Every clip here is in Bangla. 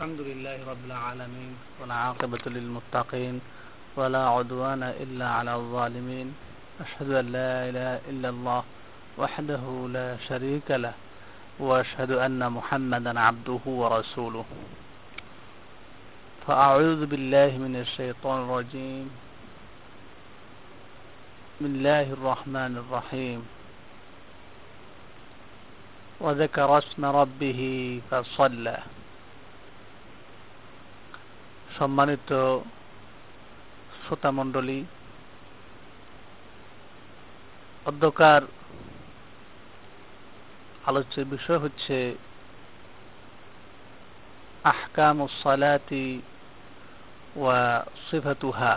الحمد لله رب العالمين والعاقبة للمتقين ولا عدوان إلا على الظالمين. أشهد أن لا إله إلا الله وحده لا شريك له وأشهد أن محمدا عبده ورسوله. فأعوذ بالله من الشيطان الرجيم. بسم الله الرحمن الرحيم. وذكر اسم ربه فصلى. সম্মানিত শ্রোতামণ্ডলী অধ্যকার আলোচ্য বিষয় হচ্ছে আহকাম সালাতি ওয়া সিফাতুহা।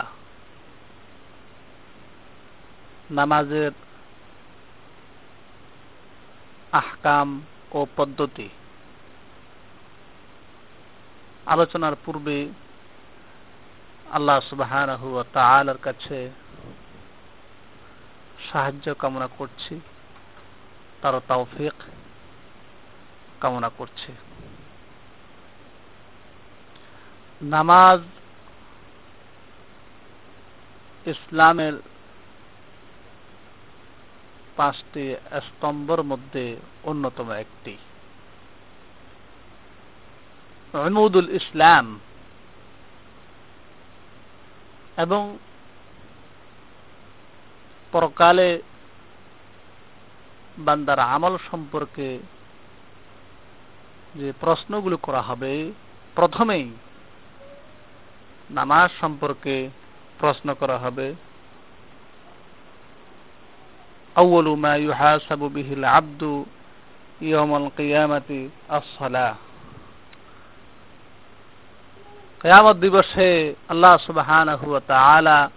নামাজের আহকাম ও পদ্ধতি। আলোচনার পূর্বে আল্লাহ তাআলার কাছে সাহায্য কামনা করছি তার তৌফিক কামনা করছি। নামাজ ইসলামের পাঁচটি স্তম্ভর মধ্যে অন্যতম একটি। রমুদুল ইসলাম এবং পরকালে বান্দার আমল সম্পর্কে যে প্রশ্নগুলো করা হবে, প্রথমেই নামাজ সম্পর্কে প্রশ্ন করা হবে। আউ্বলু মা ইউহাসাবু বিহিল আব্দু ইয়ামাল কিয়ামাতি আসসালাহ। কেয়ামত দিবসে আল্লাহ সুবহানাহু ওয়া তাআলা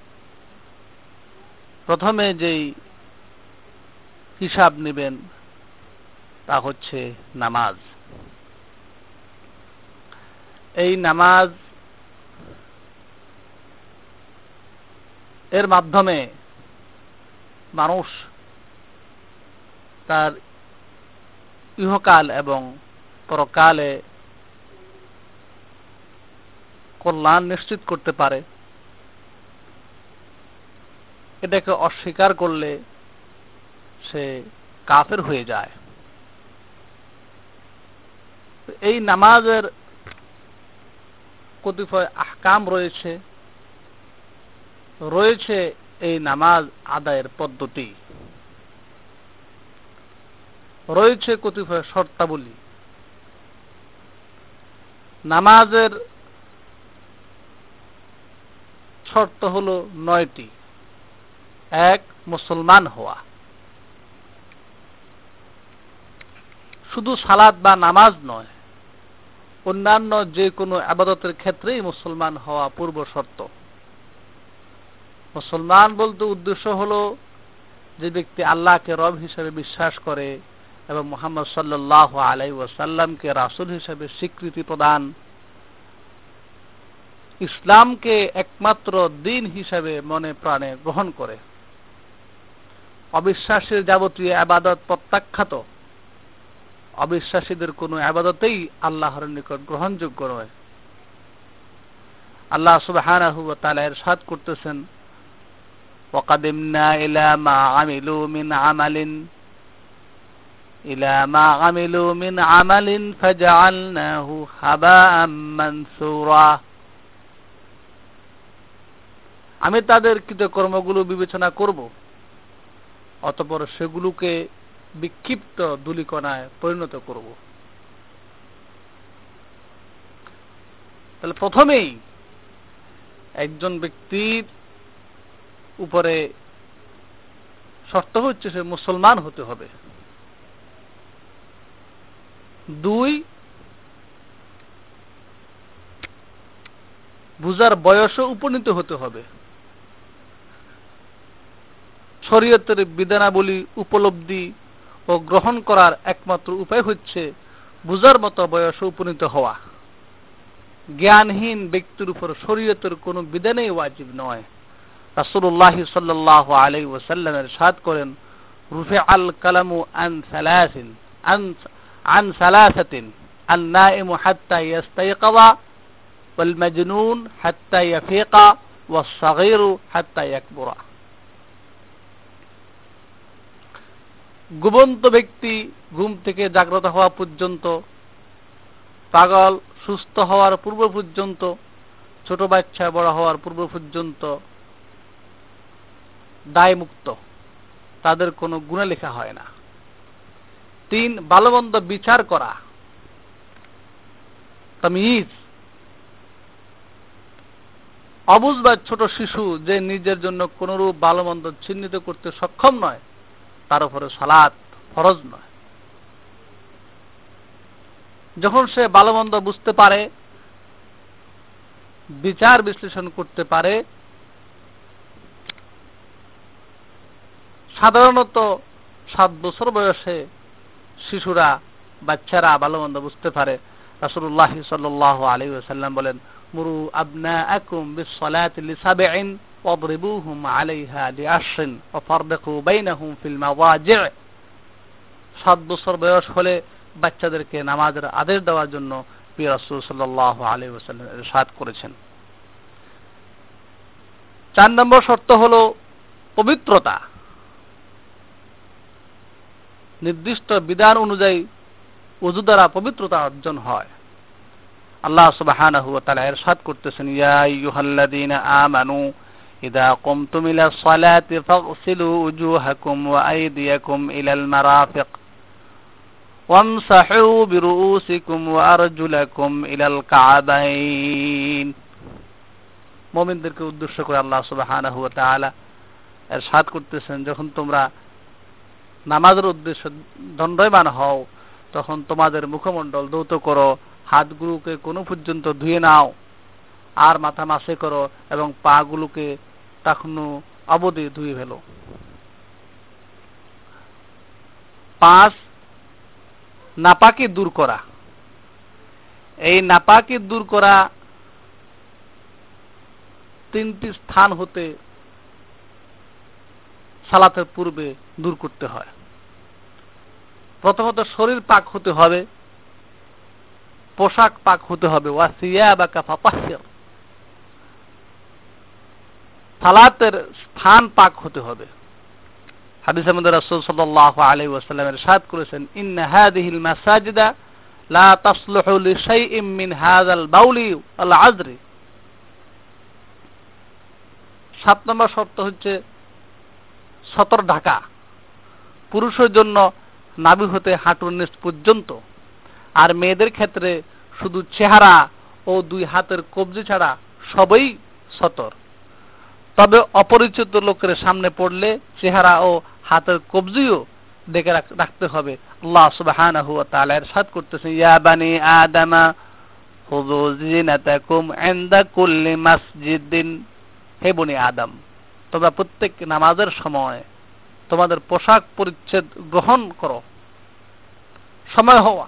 প্রথমে যেই হিসাব নেবেন তা হচ্ছে নামাজ। এই নামাজ এর মাধ্যমে মানুষ তার ইহকাল এবং পরকালে কল্যাণ নিশ্চিত করতে পারে। এটাকে অস্বীকার করলে সে কাফের হয়ে যায়। এই নামাজের কতিপয় আহকাম রয়েছে। রয়েছে এই নামাজ আদায়ের পদ্ধতি। রয়েছে কতিপয় শর্তাবলী। নামাজের শর্ত হলো নয়টি। এক, মুসলমান হওয়া। শুধু সালাদ বা নামাজ নয়, অন্যান্য যে কোনো আবাদতের ক্ষেত্রেই মুসলমান হওয়া পূর্ব শর্ত। মুসলমান বলতে উদ্দেশ্য হলো যে ব্যক্তি আল্লাহকে রব হিসেবে বিশ্বাস করে এবং মোহাম্মদ সাল্লাহ আলাই ওয়াসাল্লামকে রাসুল হিসেবে স্বীকৃতি প্রদান ইসলামকে একমাত্র দিন হিসেবে মনে প্রাণে গ্রহণ করে অবিশ্বাসের যাবতীয় আবাদত প্রত্যাখ্যাত অবিশ্বাসীদের কোন আবাদতেই আল্লাহর নিকট গ্রহণযোগ্য নয় আল্লাহ সুবহানাহু ওয়া তাআলা ইরশাদ করতেছেন وقدمنا إلى ما عملوا من عمل إلى ما عملوا من عمل فجعلناه هباء منثورا আমি তাদের কৃতকর্মগুলো বিবেচনা করব। অতপর সেগুলোকে বিক্ষিপ্ত দুলিকণায় পরিণত করব। তাহলে প্রথমেই একজন ব্যক্তির উপরে শর্ত হচ্ছে সে মুসলমান হতে হবে। দুই বুজার বয়সও উপনীত হতে হবে। শরীয়তের বিধানাবলী উপলব্ধি ও গ্রহণ করার একমাত্র উপায় হচ্ছে বুঝার মতো বয়সে উপনীত হওয়া। জ্ঞানহীন ব্যক্তির উপর শরীয়তের কোনো বিধানেই ওয়াজিব নয়। রাসুল্লাহ সাল্লাহ আলাই ওসাল্লামের সাদ করেন রুফে আল কালামু আন সালাসিন, আন আন সালাসাতিন আন নাইমু হাত্তা ইয়াস্তাইকাওয়া ওয়াল মাজনুন হাত্তা ইয়াফিকা ওয়াস সাগীরু হাত্তা ইয়াকবুরা। ঘুমন্ত ব্যক্তি ঘুম থেকে জাগ্রত হওয়া পর্যন্ত, পাগল, সুস্থ হওয়ার পূর্ব পর্যন্ত, ছোট বাচ্চা বড় হওয়ার পূর্ব পর্যন্ত দায়মুক্ত। তাদের কোনো গুণে লেখা হয় না। তিন ভালোমন্দ বিচার করা। তামিজ। অবুজ বা ছোট শিশু যে নিজের জন্য কোনরূপ ভালোমন্দ চিহ্নিত করতে সক্ষম নয় তার উপরে সালাত ফরজ নয়। যখন সে ভালোমন্দ বুঝতে পারে, বিচার বিশ্লেষণ করতে পারে, সাধারণত সাত বছর বয়সে শিশুরা, বাচ্চারা ভালো মন্দ বুঝতে পারে। রাসুল্লাহ সাল্লাহ আলী সাল্লাম বলেন, মুরু আবনা আকুম বিসলাত লিসাবেইন واضربوهم عليها لعشر وفرقوا بينهم في المضاجع সাত বছর বয়স হলে বাচ্চাদেরকে নামাজের আদেশ দেওয়ার জন্য প্রিয় রাসূল সাল্লাল্লাহু আলাইহি ওয়াসাল্লাম ইরশাদ করেছেন চার নম্বর শর্ত হলো পবিত্রতা নির্দিষ্ট বিধান অনুযায়ী উজু দ্বারা পবিত্রতা অর্জন হয় আল্লাহ সুবহানাহু ওয়া তাআলা ইরশাদ করতেছেন ইয়া আইয়ুহাল্লাযীনা আমানু إذا قمتم إلى الصلاة فاغسلوا وجوهكم وأيديكم إلى المرافق وامسحوا برؤوسكم وأرجلكم إلى الكعبين মুমিনদেরকে উদ্দেশ্য করে আল্লাহ সুবহানাহু ওয়া তাআলা ইরশাদ করতেছেন যখন তোমরা নামাজের উদ্দেশ্যে দণ্ডায়মান হও তখন তোমাদের মুখমণ্ডল দৌত করো হাতগুলোকে কোনো পর্যন্ত ধুয়ে নাও আর মাথা মাসে করো এবং পা গুলোকে তখনও অবধি ধুয়ে ফেলো। পাঁচ, নাপাকি দূর করা। এই নাপাকি দূর করা তিনটি স্থান হতে সালাতের পূর্বে দূর করতে হয়। প্রথমত শরীর পাক হতে হবে, পোশাক পাক হতে হবে। ওয়াসিয়া বা কাফাপাসিয়া সালাতের স্থান পাক হতে হবে। হাদিসের মধ্যে রাসূল সাল্লাল্লাহু আলাইহি ওয়াসাল্লাম ইরশাদ করেছেন, ইন্না হাদিহিল মাসাজিদা লা তাসলুহু মিন হাযাল বাউলি আল আজরি। সাত নম্বর শর্ত হচ্ছে সতর ঢাকা। পুরুষের জন্য নাভি হতে হাঁটুর নিচ পর্যন্ত। আর মেয়েদের ক্ষেত্রে শুধু চেহারা ও দুই হাতের কবজি ছাড়া সবই সতর। তবে অপরিচিত লোকের সামনে পড়লে চেহারা ও হাতের কবজিও ডেকে রাখতে হবে। আল্লাহ সুবহানাহু ওয়া তাআলা ইরশাদ করতেছেন, ইয়া বানি আদামা, খুযু ইনদা কুল্লি মাসজিদিন। হে বনি আদম, তোমরা প্রত্যেক নামাজের সময় তোমাদের পোশাক পরিচ্ছেদ গ্রহণ করো। সময় হওয়া।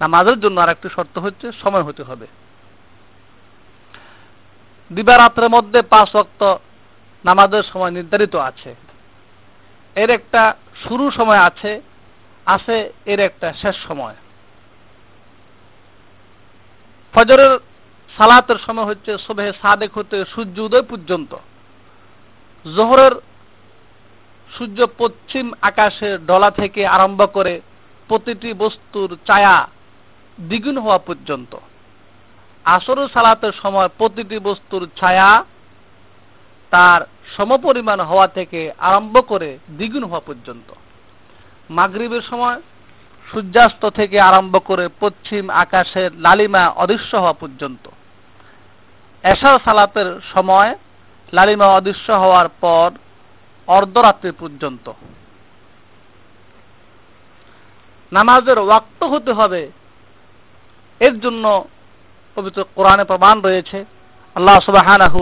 নামাজের জন্য আর একটি শর্ত হচ্ছে, সময় হতে হবে। দিবারাত্রের মধ্যে পাঁচ ওয়াক্ত নামাজের সময় নির্ধারিত আছে। এর একটা শুরু সময় আছে আছে এর একটা শেষ সময়। ফজরের সালাতের সময় হচ্ছে সবে সাদেক হতে সূর্য উদয় পর্যন্ত। জোহরের সূর্য পশ্চিম আকাশে ডলা থেকে আরম্ভ করে প্রতিটি বস্তুর ছায়া দ্বিগুণ হওয়া পর্যন্ত। আসর সালাতের সময় প্রতিটি বস্তুর ছায়া তার সমপরিমাণ হওয়া থেকে আরম্ভ করে দ্বিগুণ হওয়া পর্যন্ত। মাগরিবের সময় সূর্যাস্ত থেকে আরম্ভ করে পশ্চিম আকাশের লালিমা অদৃশ্য হওয়া পর্যন্ত। এশার সালাতের সময় লালিমা অদৃশ্য হওয়ার পর অর্ধরাত্রি পর্যন্ত। নামাজের ওয়াক্ত হতে হবে। এর জন্য পবিত্র কোরআনে প্রমাণ রয়েছে। আল্লাহ সুবহানাহু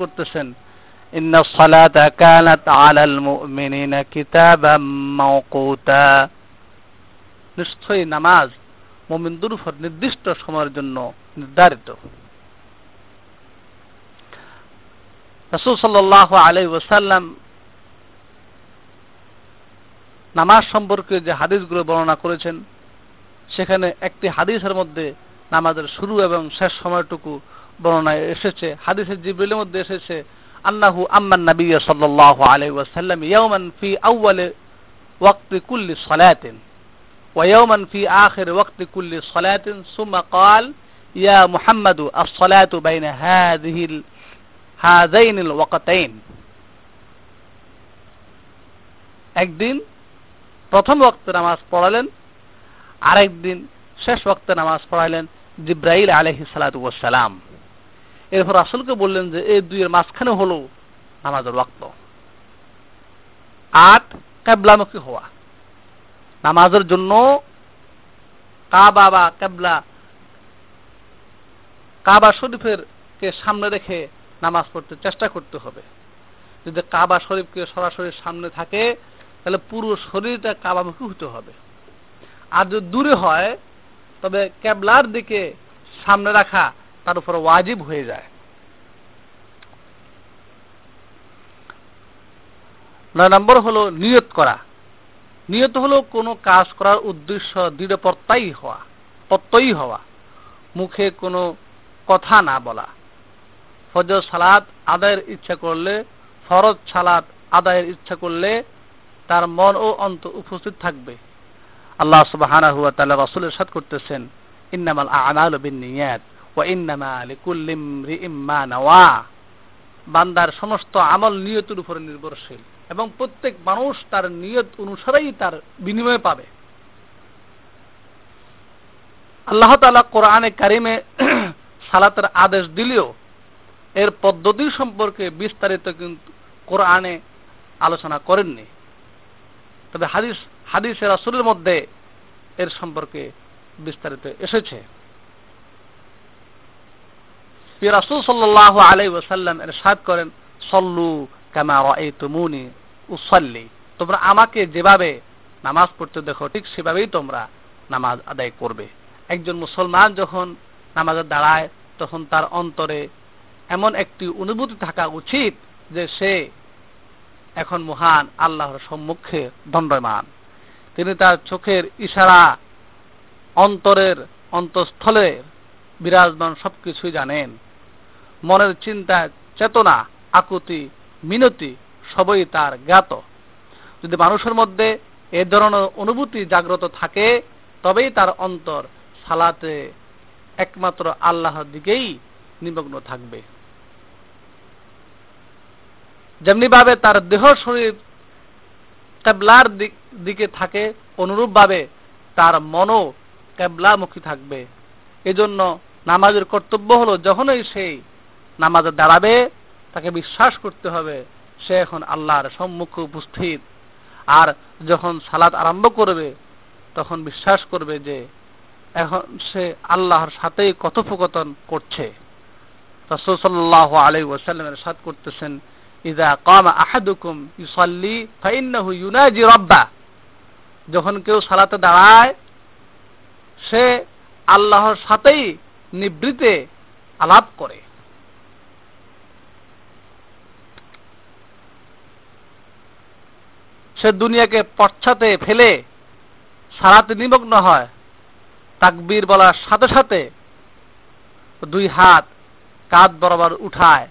করতেছেন, ইন্না সালাতা কানাত আলাল মুমিনিনা কিতাবাম মাওকুতা। নিশ্চয়ই নামাজ মুমিনদের উপর নির্দিষ্ট সময়ের জন্য নির্ধারিত। রাসূল সাল্লাল্লাহু আলাইহি ওয়াসাল্লাম নামাজ সম্পর্কে যে হাদিসগুলো বর্ণনা করেছেন, সেখানে একটি হাদিসের মধ্যে নামাজের শুরু এবং শেষ সময়টুকু বর্ণনায় এসেছে হাদিসের জিব্রিলের মধ্যে এসেছে আন্নাহু আম্মান নবী সাল্লাল্লাহু আলাইহি ওয়াসাল্লাম ইয়াওমান ফি আউয়াল ওয়াক্ত কুল্লি সালাতিন ويوما في آخر وقت كل صلاة ثم قال يا محمد الصلاة بين هذه ال... هذين الوقتين একদিন প্রথম ওয়াক্তে নামাজ পড়ালেন আরেকদিন শেষ ওয়াক্তে নামাজ পড়ালেন জিব্রাইল আলহি সালাম এরপর আসলকে বললেন যে এই দুইয়ের মাঝখানে হলো নামাজের ওয়াক্ত। আট কেবলামুখী হওয়া। নামাজের জন্য কাবা বা কেবলা, কাবা শরীফের কে সামনে রেখে নামাজ পড়তে চেষ্টা করতে হবে। যদি কাবা শরীফকে সরাসরি সামনে থাকে, তাহলে পুরো শরীরটা কাবামুখী হতে হবে। আর যদি দূরে হয় তবে ক্যাবলার দিকে সামনে রাখা তার উপর ওয়াজিব হয়ে যায়। নয় নম্বর হলো নিয়ত করা। নিয়ত হলো কোনো কাজ করার উদ্দেশ্য দৃঢ় প্রত্যয়ী হওয়া প্রত্যয়ী হওয়া, মুখে কোনো কথা না বলা। ফজর সালাদ আদায়ের ইচ্ছা করলে, ফরজ সালাদ আদায়ের ইচ্ছা করলে তার মন ও অন্ত উপস্থিত থাকবে। আল্লাহ সুবাহানা হুয়া তাআলা রাসূলের সাথ করতেছেন, ইন্নামাল আ'মালু বিন্নিয়াত ওয়া ইন্নামা লিকুল্লি ইমরিইম মা নাওয়া। বান্দার সমস্ত আমল নিয়তের উপরে নির্ভরশীল এবং প্রত্যেক মানুষ তার নিয়ত অনুসারেই তার বিনিময় পাবে। আল্লাহ তাআলা কোরআনে কারিমে সালাতের আদেশ দিলেও এর পদ্ধতি সম্পর্কে বিস্তারিত কিন্তু কোরআনে আলোচনা করেননি। তবে হাদিস হাদিসের রাসূলের মধ্যে এর সম্পর্কে বিস্তারিত এসেছে। রাসূল সাল্লাল্লাহু আলাইহি ওয়াসাল্লাম এরশাদ করেন, সল্লু কামা রাআইতুমুনি উসাল্লি তোমরা আমাকে যেভাবে নামাজ পড়তে দেখো, ঠিক সেভাবেই তোমরা নামাজ আদায় করবে। একজন মুসলমান যখন নামাজে দাঁড়ায়, তখন তার অন্তরে এমন একটি অনুভূতি থাকা উচিত যে সে এখন মহান আল্লাহর সম্মুখে দণ্ডমান। তিনি তার চোখের ইশারা, অন্তরের অন্তঃস্থলে বিরাজমান সবকিছুই জানেন। মনের চিন্তা, চেতনা, আকুতি, মিনতি সবই তার জ্ঞাত। যদি মানুষের মধ্যে এ ধরনের অনুভূতি জাগ্রত থাকে, তবেই তার অন্তর সালাতে একমাত্র আল্লাহর দিকেই নিমগ্ন থাকবে। যেমনি ভাবে তার দেহ শরীর কেবলার দিকে থাকে অনুরূপ ভাবে তার মনও কেবলামুখী থাকবে। এজন্য নামাজের কর্তব্য হলো যখনই সেই নামাজে দাঁড়াবে, তাকে বিশ্বাস করতে হবে, সে এখন আল্লাহর সম্মুখে উপস্থিত। আর যখন সালাত আরম্ভ করবে, তখন বিশ্বাস করবে যে এখন সে আল্লাহর সাথেই কথোপকথন করছে। রসুল সাল্লাহ আলাই ওয়াসাল্লামের সাথ করতেছেন ইদা কাম আহাদুকুম ইউসাল্লি ফাইন্নাহু ইউনাজি রব্বা যখন কেউ সালাতে দাঁড়ায়, সে আল্লাহর সাথেই নিবৃতে আলাপ করে। সে দুনিয়াকে পশ্চাতে ফেলে সারাতে নিমগ্ন হয়। তাকবীর বলার সাথে সাথে দুই হাত কাঁধ বরাবর উঠায়,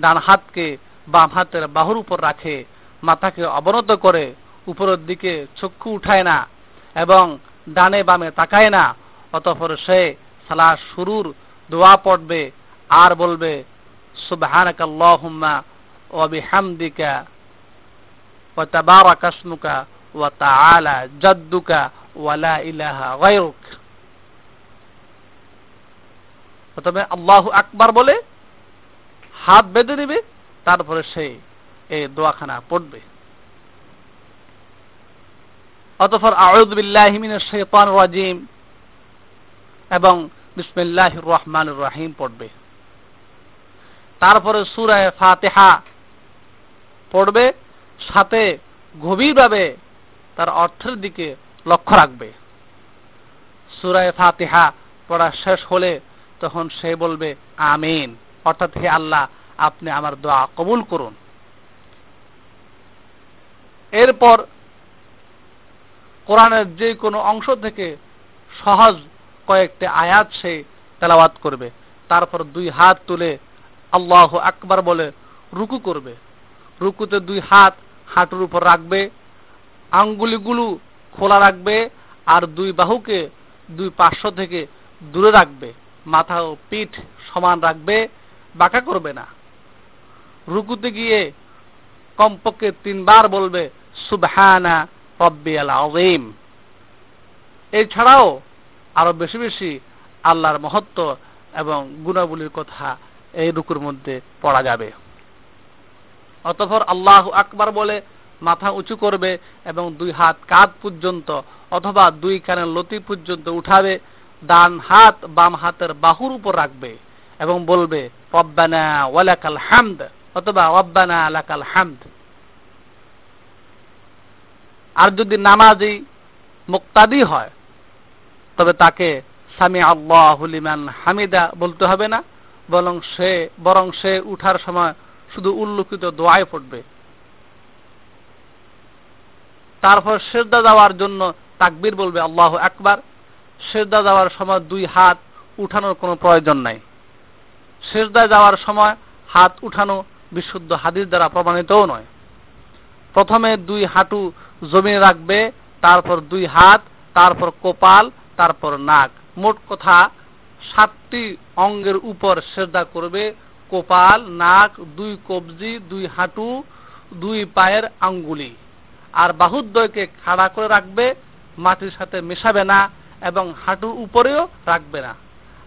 ডান হাতকে বাম হাতের বাহুর উপর রাখে, মাথাকে অবনত করে উপরের দিকে চক্ষু উঠায় না এবং ডানে বামে তাকায় না, অতঃপর সে সালা শুরুর দোয়া পড়বে আর বলবে, সুবহানাকাল্লাহুম্মা ওয়া বিহামদিকা ওয়া তাবারাকা ইসমুকা ওয়া তাআলা জাদ্দুকা ওয়া লা ইলাহা গায়রুক। প্রথমে আল্লাহু আকবার বলে হাত বেঁধে দিবে, তারপরে সে এই দোয়াখানা পড়বে। অতঃপর আউদ শেতান রাজিম এবং বিসমিল্লাহ রহমান রাহিম পড়বে। তারপরে সুরায় ফাতেহা পড়বে, সাথে গভীরভাবে তার অর্থের দিকে লক্ষ্য রাখবে। সুরায় ফাতেহা পড়া শেষ হলে তখন সে বলবে, আমিন। অর্থাৎ, হে আল্লাহ, আপনি আমার দোয়া কবুল করুন। এরপর কোরআনের যে কোনো অংশ থেকে সহজ কয়েকটি আয়াত সে তেলাওয়াত করবে। তারপর দুই হাত তুলে আল্লাহ আকবার বলে রুকু করবে। রুকুতে দুই হাত হাঁটুর উপর রাখবে, আঙ্গুলিগুলো খোলা রাখবে আর দুই বাহুকে দুই পার্শ্ব থেকে দূরে রাখবে। মাথা ও পিঠ সমান রাখবে, বাঁকা করবে না। রুকুতে গিয়ে কমপক্ষে তিনবার বলবে, সুবহানা রব্বিয়াল আজিম এছাড়াও আরও বেশি বেশি আল্লাহর মহত্ব এবং গুণাবলীর কথা এই রুকুর মধ্যে পড়া যাবে। অতঃপর আল্লাহ আকবার বলে, মাথা উঁচু করবে এবং দুই হাত কাঁধ পর্যন্ত অথবা দুই কানের লতি পর্যন্ত উঠাবে, ডান হাত বাম হাতের বাহুর উপর রাখবে এবং বলবে, রব্বানা ওয়ালাকাল হামদ অথবা, রব্বানা আলাকাল হামদ আর যদি নামাজি মুক্তাদি হয়, তবে তাকে স্বামী আল্লাহ হামিদা বলতে হবে না, বরং সে বরং সে উঠার সময় শুধু উল্লুখিত দোয়ায় পড়বে। তারপর শ্রদ্ধা দেওয়ার জন্য তাকবির বলবে, আল্লাহ একবার শ্রদ্ধা দেওয়ার সময় দুই হাত উঠানোর কোনো প্রয়োজন নাই। শ্রদ্ধা যাওয়ার সময় হাত উঠানো বিশুদ্ধ হাদিস দ্বারা প্রমাণিতও নয়। প্রথমে দুই হাঁটু জমিনে রাখবে, তারপর দুই হাত, তারপর কোপাল, তারপর নাক। মোট কথা, সাতটি অঙ্গের উপর শ্রদ্ধা করবে, কোপাল, নাক, দুই কবজি, দুই হাঁটু, দুই পায়ের আঙ্গুলি। আর বাহুদ্বয়কে খাড়া করে রাখবে, মাটির সাথে মেশাবে না এবং হাঁটুর উপরেও রাখবে না।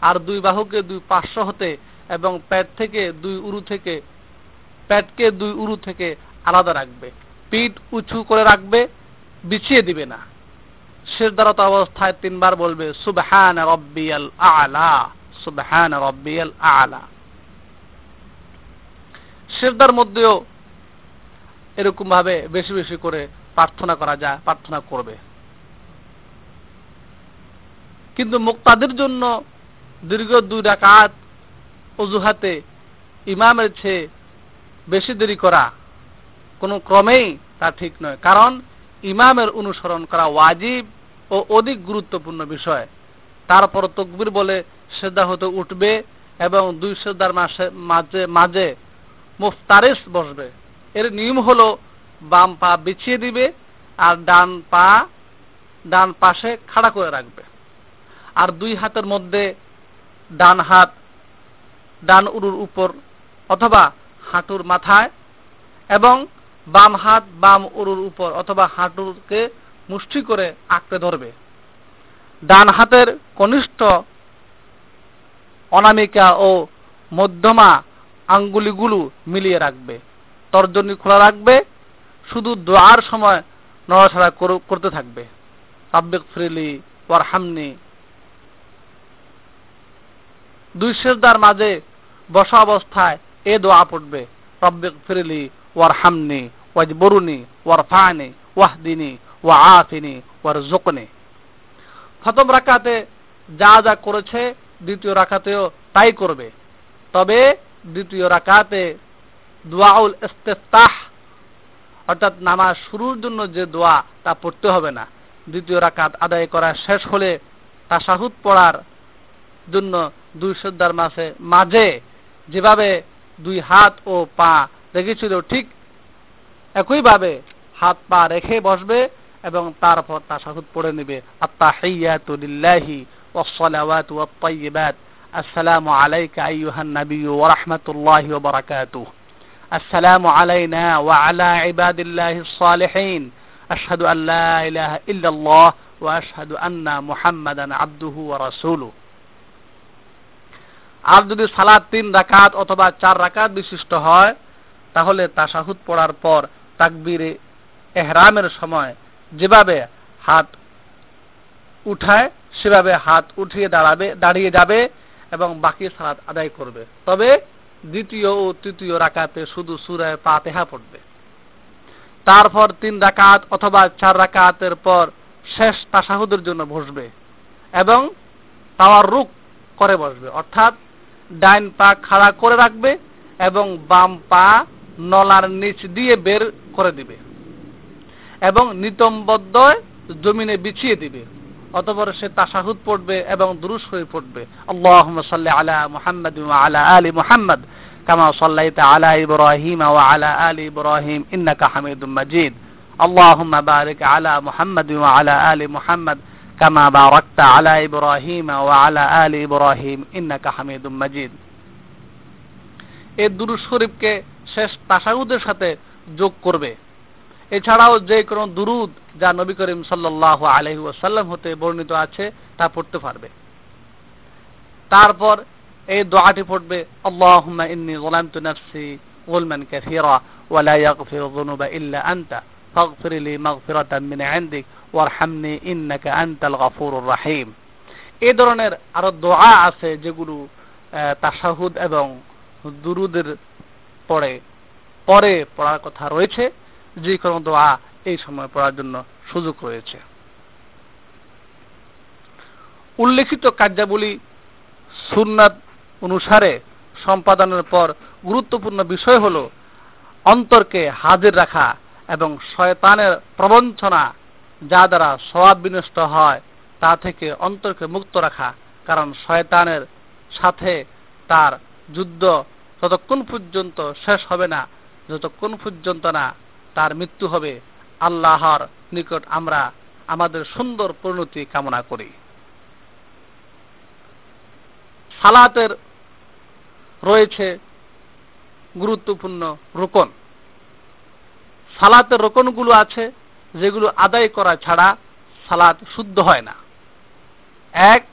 আর দুই বাহুকে দুই পার্শ্ব হতে এবং প্যাট থেকে দুই উরু থেকে প্যাটকে দুই উরু থেকে আলাদা রাখবে। পিঠ উঁচু করে রাখবে, বিছিয়ে দিবে না। শেষদারত অবস্থায় তিনবার বলবে, সুবহান রব্বিয়াল আলা, সুবহান রব্বিয়াল আলা। শেষদার মধ্যেও এরকম ভাবে বেশি বেশি করে প্রার্থনা করা যায়, প্রার্থনা করবে। কিন্তু মুক্তাদের জন্য দীর্ঘ দুই ডাকাত অজুহাতে ইমামের চেয়ে বেশি দেরি করা কোনো ক্রমেই তা ঠিক নয়। কারণ ইমামের অনুসরণ করা ওয়াজিব ও অধিক গুরুত্বপূর্ণ বিষয়। তারপর তকবির বলে শ্রদ্ধা হতে উঠবে এবং দুই শ্রদ্ধার মাঝে মাঝে মুফতারিস বসবে। এর নিয়ম হলো বাম পা বিছিয়ে দিবে আর ডান পা, ডান পাশে খাড়া করে রাখবে। আর দুই হাতের মধ্যে ডান হাত, ডান উরুর উপর অথবা হাঁটুর মাথায় এবং বাম হাত বাম উরুর উপর অথবা হাঁটুকে মুষ্টি করে আঁকড়ে ধরবে। ডান হাতের কনিষ্ঠ অনামিকা ও মধ্যমা আঙ্গুলিগুলো মিলিয়ে রাখবে। তর্জনী খোলা রাখবে। শুধু দোয়ার সময় নড়াছড়া করতে থাকবে। আব্বেক ফ্রিলি ওয়ারহামনি। দুই শেষদার মাঝে বসা অবস্থায় এ দোয়া পড়বে। রব্বিক ফিরলি ওয়ারহামনি, ওয়াজবরুনি, ওয়ারফানি, ওয়াহদিনী ওয়া আফিনি জোকনে প্রথম রাকাতে যা যা করেছে, দ্বিতীয় রাকাতেও তাই করবে। তবে দ্বিতীয় রাকাতে দোয়াউল ইস্তেফতাহ, অর্থাৎ নামাজ শুরুর জন্য যে দোয়া, তা পড়তে হবে না। দ্বিতীয় রাকাত আদায় করা শেষ হলে তাসাহুদ পড়ার জন্য দুই শ্রদ্ধার মাসে মাঝে যেভাবে দুই হাত ও পা রেখেছিল ঠিক একইভাবে হাত পা রেখে বসবে এবং তারপর তাসাহুদ পড়ে নেবে আত্তাহিয়াতু লিল্লাহি والصلوات والطيبات السلام عليك أيها النبي ورحمة الله وبركاته السلام علينا وعلى عباد الله الصالحين أشهد أن لا إله إلا الله وأشهد أن محمدا عبده ورسوله আর যদি সালাদ তিন রাকাত অথবা চার রাকাত বিশিষ্ট হয় তাহলে তাসাহুদ পড়ার পর তাকবিরে এহরামের সময় যেভাবে হাত উঠায়, সেভাবে হাত উঠিয়ে দাঁড়াবে, দাঁড়িয়ে যাবে এবং বাকি সালাদ আদায় করবে। তবে দ্বিতীয় ও তৃতীয় রাকাতে শুধু সুরায় পাতেহা পড়বে। তারপর তিন রাকাত অথবা চার রাকাতের পর শেষ তাসাহুদের জন্য বসবে এবং তাওয়ার রুক করে বসবে। অর্থাৎ ডাইন পা খাড়া করে রাখবে এবং বাম পা নলার নিচ দিয়ে বের করে দিবে এবং নিতম্বদ্ধ জমিনে বিছিয়ে দিবে। অতপর সে তাশাহুদ পড়বে এবং দুরুদ শরীফ পড়বে। আল্লাহুম্মা সাল্লি আলা মুহাম্মাদ আলা আলি মুহাম্মাদ, কামা সাল্লাইতা আলা ইব্রাহিম ওয়া আলা আলি ইব্রাহিম, ইন্নাকা হামিদুম মাজিদ। আলা মুহাম্মাদ ওয়া আলা আলি মুহাম্মাদ, কামা বারাকতা আলা ইব্রাহিম ওয়া আলা আলি ইব্রাহিম, ইন্নাকা হামিদুম মাজিদ। এই দুরুদ শরীফকে শেষ তাশাহুদের সাথে যোগ করবে। এছাড়াও যে কোনো দুরুদ যা নবী করিম সাল্লাহ আলহি ওয়াসাল্লাম হতে বর্ণিত আছে, তা পড়তে পারবে। তারপর এই দোয়াটি পড়বে, আল্লাহুম্মা ইন্নি যালামতু নাফসি যুলমান কাসীরা ওয়া লা ইয়াগফিরু যুনুবা ইল্লা আনতা, ফাগফির লি মাগফিরাতাম মিন ইনদিক ওয়ারহামনি ইন্নাকা আনতাল গফুরুর রহিম। এই ধরনের আরও দোয়া আছে যেগুলো তাশাহুদ এবং দুরুদের পরে পরে পড়ার কথা রয়েছে, যে কোনো দোয়া এই সময় পড়ার জন্য সুযোগ রয়েছে। উল্লেখিত কার্যাবলী, সুন্নাত অনুসারে সম্পাদনের পর গুরুত্বপূর্ণ বিষয় হল অন্তরকে হাজির রাখা এবং শয়তানের প্রবঞ্চনা যা দ্বারা স্বভাব বিনষ্ট হয়, তা থেকে অন্তরকে মুক্ত রাখা। কারণ শয়তানের সাথে তার যুদ্ধ ততক্ষণ পর্যন্ত শেষ হবে না, যতক্ষণ পর্যন্ত না তার মৃত্যু হবে আল্লাহর নিকট আমরা আমাদের সুন্দর পরিণতি কামনা করি। সালাতের রয়েছে গুরুত্বপূর্ণ রোকন। সালাতের রোকনগুলো আছে যেগুলো আদায় করা ছাড়া সালাত শুদ্ধ হয় না। এক,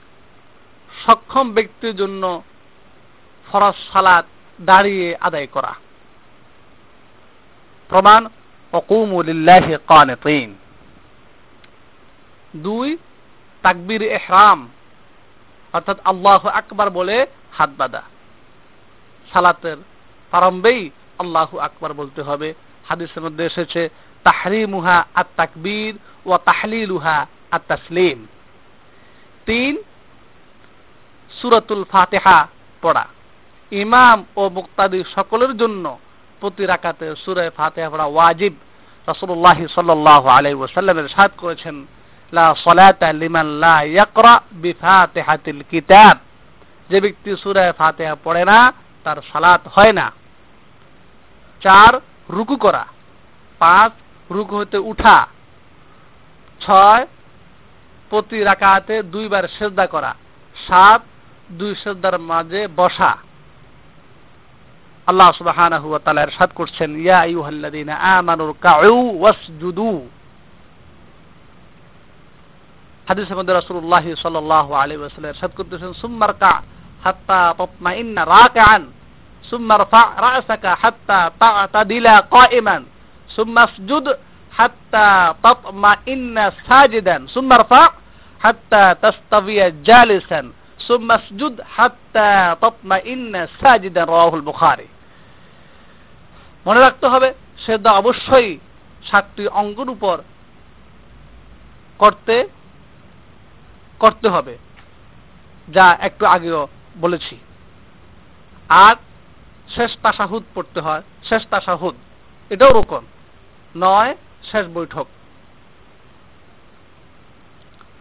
সক্ষম ব্যক্তির জন্য ফরজ সালাত দাঁড়িয়ে আদায় করা। প্রমাণ দুই, তাকবির এহরাম, অর্থাৎ আল্লাহ আকবার বলে হাত বাঁধা। সালাতের প্রারম্ভেই আল্লাহ আকবার বলতে হবে। হাদিসের মধ্যে এসেছে, তাহরিমুহা আত তাকবীর ও তাহলিলুহা আত তাসলিম তিন, সুরাতুল ফাতেহা পড়া। ইমাম ও মুক্তাদি সকলের জন্য প্রতি রাকাতে সুরে ফাতেহা পড়া ওয়াজিব। রাসূলুল্লাহ সাল্লাল্লাহু আলাইহি ওয়াসাল্লামের সাদ করেছেন, লা সালাতা লিমান লা ইয়াকরা বিফাতিহাতিল কিতাব। যে ব্যক্তি সূরা ফাতিহা পড়ে না, তার সালাত হয় না। চার, রুকু করা। পাঁচ, রুকু হতে উঠা। ছয়, প্রতি রাকাতে দুইবার সেজদা করা। সাত, দুই সেজদার মাঝে বসা। আল্লাহ সুবহানাহু ওয়া তাআলা ইরশাদ করছেন ইয়া আইয়ুহাল্লাযীনা আমানু কাউ ওয়াসজুদু হাদিসের মধ্যে রাসূলুল্লাহ সাল্লাল্লাহু আলাইহি ওয়াসাল্লাম ইরশাদ করতেছেন সুম্মার কা হাত্তা তাতমাইন্না রাকিআন সুম্মা রফা রা'সাকা হাত্তা তা'তাদিলা কাইমান সুম্মা আসজুদ হাত্তা তাতমাইন্না সাজিদান সুম্মা রফা হাত্তা তাস্তাবিয়া জালিসান সুম্মা আসজুদ হাত্তা তাতমাইন্না সাজিদান রাওয়াহুল বুখারী মনে রাখতে হবে সেদা অবশ্যই সাতটি অঙ্গের উপর করতে করতে হবে, যা একটু আগেও বলেছি। আর শেষ তাসাহুদ পড়তে হয়, শেষ তাসাহুদ, এটাও রোকন। নয়, শেষ বৈঠক।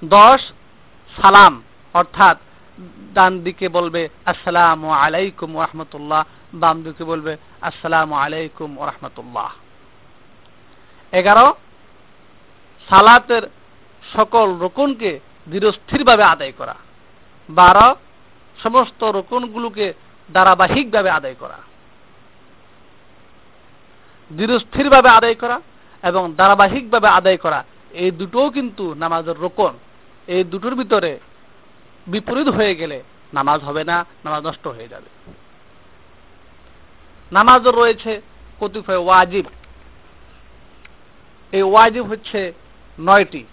দশ, সালাম, অর্থাৎ ডান দিকে বলবে, আসসালাম আলাইকুম রহমতুল্লাহ। বাম দিকে বলবে, আসসালাম আলাইকুম রহমতুল্লাহ। এগারো, সালাতের সকল রকুনকে দৃঢ়স্থিরভাবে আদায় করা। বারো, সমস্ত রকুনগুলোকে ধারাবাহিকভাবে আদায় করা। দৃঢ়স্থিরভাবে আদায় করা এবং ধারাবাহিকভাবে আদায় করা, এই দুটোও কিন্তু নামাজের রোকন। এই দুটোর ভিতরে বিপরীত হয়ে গেলে নামাজ হবে না, নামাজ নষ্ট হয়ে যাবে। নামাজের রয়েছে, কতিপয় ওয়াজিব। এই ওয়াজিব হচ্ছে নয়টি।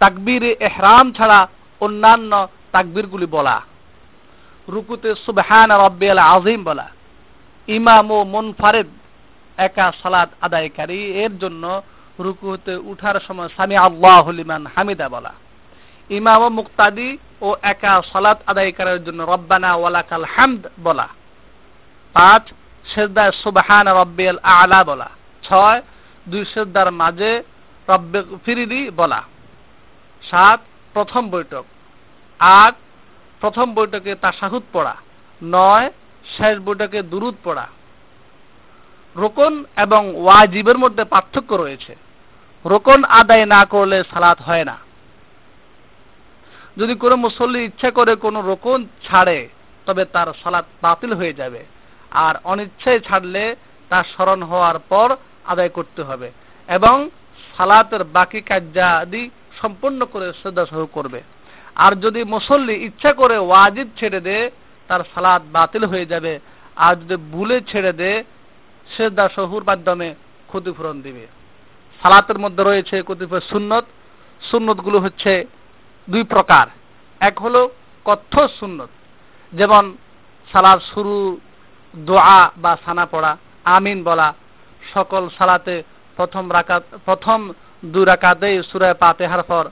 তাকবির এহরাম ছাড়া অন্যান্য তাকবীরগুলি বলা। রুকুতে সুবহান রব্বিয়াল আজিম বলা। ইমাম ও মুনফারিদ একা সালাত আদায়কারী এর জন্য রুকুতে উঠার সময় সামি আল্লাহ লিমান হামিদা বলা। ইমাম ও মুক্তাদি ও একা সালাত আদায়কারীর জন্য রব্বানা ওয়ালাকাল হামদ বলা। পাঁচ, সেজদায় সুবহান রব্বিয়াল আলা বলা। ছয়, দুই সেজদার মাঝে রব্বে ফিরিদি বলা। সাত, প্রথম বৈঠক। আট, প্রথম বৈঠকে তাসাহুদ পড়া। নয়, শেষ বৈঠকে দুরুদ পড়া। রোকন এবং ওয়াজিবের মধ্যে পার্থক্য রয়েছে। রোকন আদায় না করলে সালাত হয় না। যদি কোনো মুসল্লি ইচ্ছা করে কোনো রোকন ছাড়ে, তবে তার সালাত বাতিল হয়ে যাবে। আর অনিচ্ছায় ছাড়লে তার স্মরণ হওয়ার পর আদায় করতে হবে এবং সালাতের বাকি কার্যাদি সম্পূর্ণ করে শ্রদ্ধা সহ করবে। আর যদি মুসল্লি ইচ্ছা করে ওয়াজিব ছেড়ে দে, তার সালাদ বাতিল হয়ে যাবে। আর যদি ভুলে ছেড়ে দে, শ্রদ্ধা সহুর মাধ্যমে ক্ষতিপূরণ দিবে। সালাতের মধ্যে রয়েছে কতিপয় সুন্নত। সুন্নতগুলো হচ্ছে দুই প্রকার। এক হলো কথ্য সুন্নত, যেমন সালার শুরু দোয়া বা সানা পড়া, আমিন বলা, সকল সালাতে প্রথম রাকাত, প্রথম দুই রাকাতেই সুরায় পাতেহার পর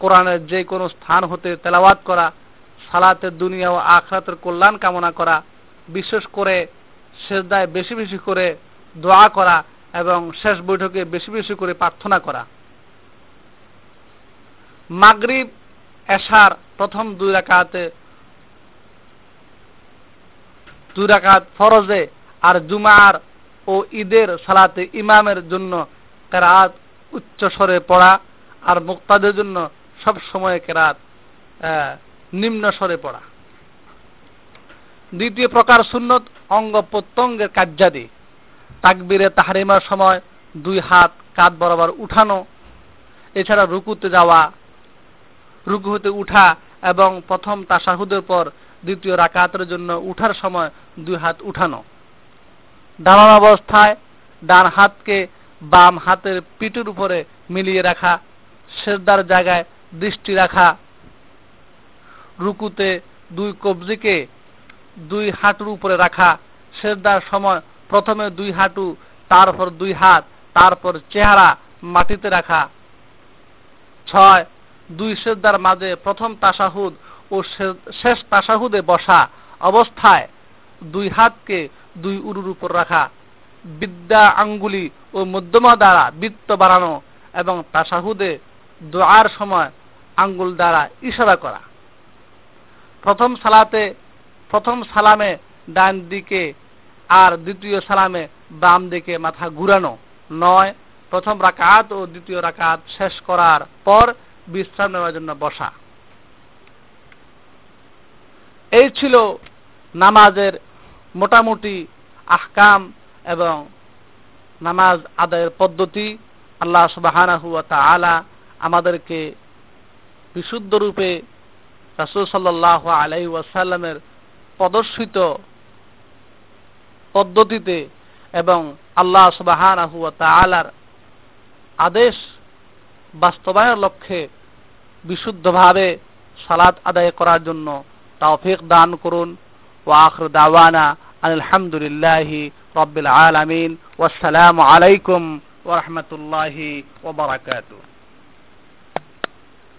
কোরআনের যে কোনো স্থান হতে তেলাওয়াত করা, সালাতে দুনিয়া ও আখরাতের কল্যাণ কামনা করা, বিশেষ করে শেষদায় বেশি বেশি করে দোয়া করা এবং শেষ বৈঠকে বেশি বেশি করে প্রার্থনা করা। মাগরিব, এশার প্রথম দুই রাকাতে দুই রাকাত ফরজে আর জুমার ও ঈদের সালাতে ইমামের জন্য কেরাত উচ্চ স্বরে পড়া আর মুক্তাদের জন্য সব সময় কেরাত নিম্ন স্বরে পড়া। দ্বিতীয় প্রকার সুন্নত অঙ্গ প্রত্যঙ্গের কার্যাদি। তাকবিরে তাহারিমার সময় দুই হাত কাত বরাবর উঠানো, এছাড়া রুকুতে যাওয়া রুকু হতে উঠা এবং প্রথম তাসাহুদের পর দ্বিতীয় রাকাতের জন্য উঠার সময় দুই হাত উঠানো। দাঁড়ানো অবস্থায় ডান হাতকে বাম হাতের পিঠের উপরে মিলিয়ে রাখা শেষদার জায়গায় দৃষ্টি রাখা। রুকুতে দুই কবজিকে দুই হাঁটুর উপরে রাখা শেষদার সময় প্রথমে দুই হাঁটু, তারপর দুই হাত, তারপর চেহারা মাটিতে রাখা। ছয়, দুই শেষদার মাঝে প্রথম তাসাহুদ ও শেষ তাসাহুদে বসা অবস্থায় দুই হাতকে দুই উরুর উপর রাখা, বিদ্যা আঙ্গুলি ও মধ্যমা দ্বারা বৃত্ত বাড়ানো এবং তাসাহুদে দোয়ার সময় আঙ্গুল দ্বারা ইশারা করা। প্রথম সালাতে, প্রথম সালামে ডান দিকে আর দ্বিতীয় সালামে বাম দিকে মাথা ঘুরানো। নয়, প্রথম রাকাত ও দ্বিতীয় রাকাত শেষ করার পর বিশ্রাম নেওয়ার জন্য বসা। এই ছিল নামাজের মোটামুটি আহকাম এবং নামাজ আদায়ের পদ্ধতি। আল্লাহ সুবাহানাহু আলা আমাদেরকে বিশুদ্ধ রূপে রাসুল সাল্লাহ আলাই ওয়াসাল্লামের প্রদর্শিত পদ্ধতিতে এবং আল্লাহ সুবাহানাহু আলার আদেশ বাস্তবায়নের লক্ষ্যে বিশুদ্ধভাবে সালাত আদায় করার জন্য তৌফিক দান করুন ও আখর দাওয়ানা আলহামদুলিল্লাহি রব্বিল আলামিন ওয়াসসালামু আলাইকুম ওয়া রাহমাতুল্লাহি ওয়া বারাকাতুহু